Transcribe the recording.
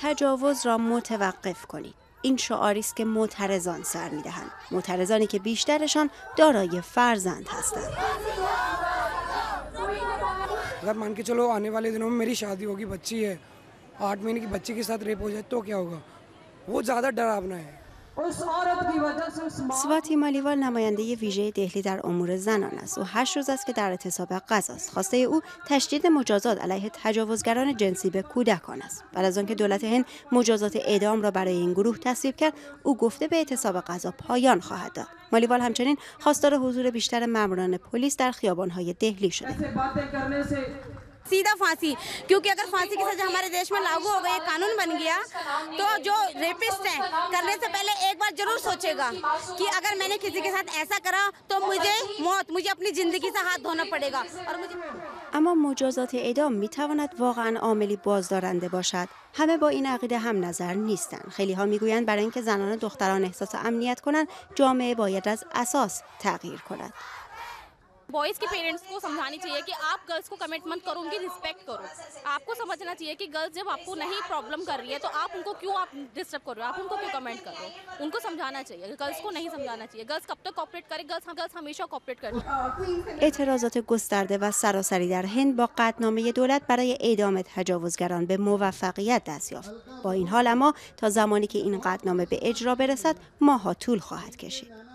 تجاوز را متوقف کنید. این شعاری است که معترضان سر می‌دهند. معترضانی که بیشترشان دارای فرزند هستند. اگر من که چلو آنے والے دنوں میری شادی ہوگی بچی ہے آٹھ مہینے کی بچی کے ساتھ ریپ ہو جائے تو کیا ہوگا؟ وہ زیادہ ڈرابنا ہے۔ سواتی مالیوال نماینده ویژه دهلی در امور زنان است. و هشت روز است که در اعتصاب غذا است. خواسته او تشدید مجازات علیه تجاوزگران جنسی به کودکان است. بعد از آنکه دولت هند مجازات اعدام را برای این گروه تصویب کرد او گفته به اعتصاب غذا پایان خواهد داد. مالیوال همچنین خواستار حضور بیشتر ماموران پلیس در خیابانهای دهلی شده. सीधा फांसी क्योंकि अगर फांसी की सजा हमारे देश में लागू हो गई है कानून बन गया तो जो रेपिस्ट हैं करने से पहले एक बार जरूर सोचेगा कि अगर मैंने किसी के साथ ऐसा करा तो मुझे मौत मुझे अपनी जिंदगी से हाथ धोना पड़ेगा और मुझे اما مجازات اعدام می تواند واقعا عاملی بازدارنده باشد همه با این عقیده هم نظر نیستند خیلی ها میگویند برای اینکه زنان و دختران احساس امنیت کنند جامعه باید از اساس تغییر کند बॉयज़ के पेरेंट्स को समझानी चाहिए कि आप गर्ल्स को कमेंट मत करो उनकी रिस्पेक्ट करो आपको समझना चाहिए कि गर्ल्स जब आपको नहीं प्रॉब्लम कर रही है तो आप उनको क्यों आप डिस्टर्ब कर रहे हो आप उनको क्यों कमेंट कर रहे हो उनको समझाना चाहिए गर्ल्स को नहीं समझाना चाहिए गर्ल्स कब तक कॉपरेट करे गर्ल्स गर्ल्स हमेशा कॉपरेट करें اعتراضات گسترده و سراسری در هند با قطعنامه دولت برای اعدام تجاوزگران به موفقیت دست یافت با این حال اما تا زمانی که این قطعنامه به اجرا برسد ماها طول خواهد کشید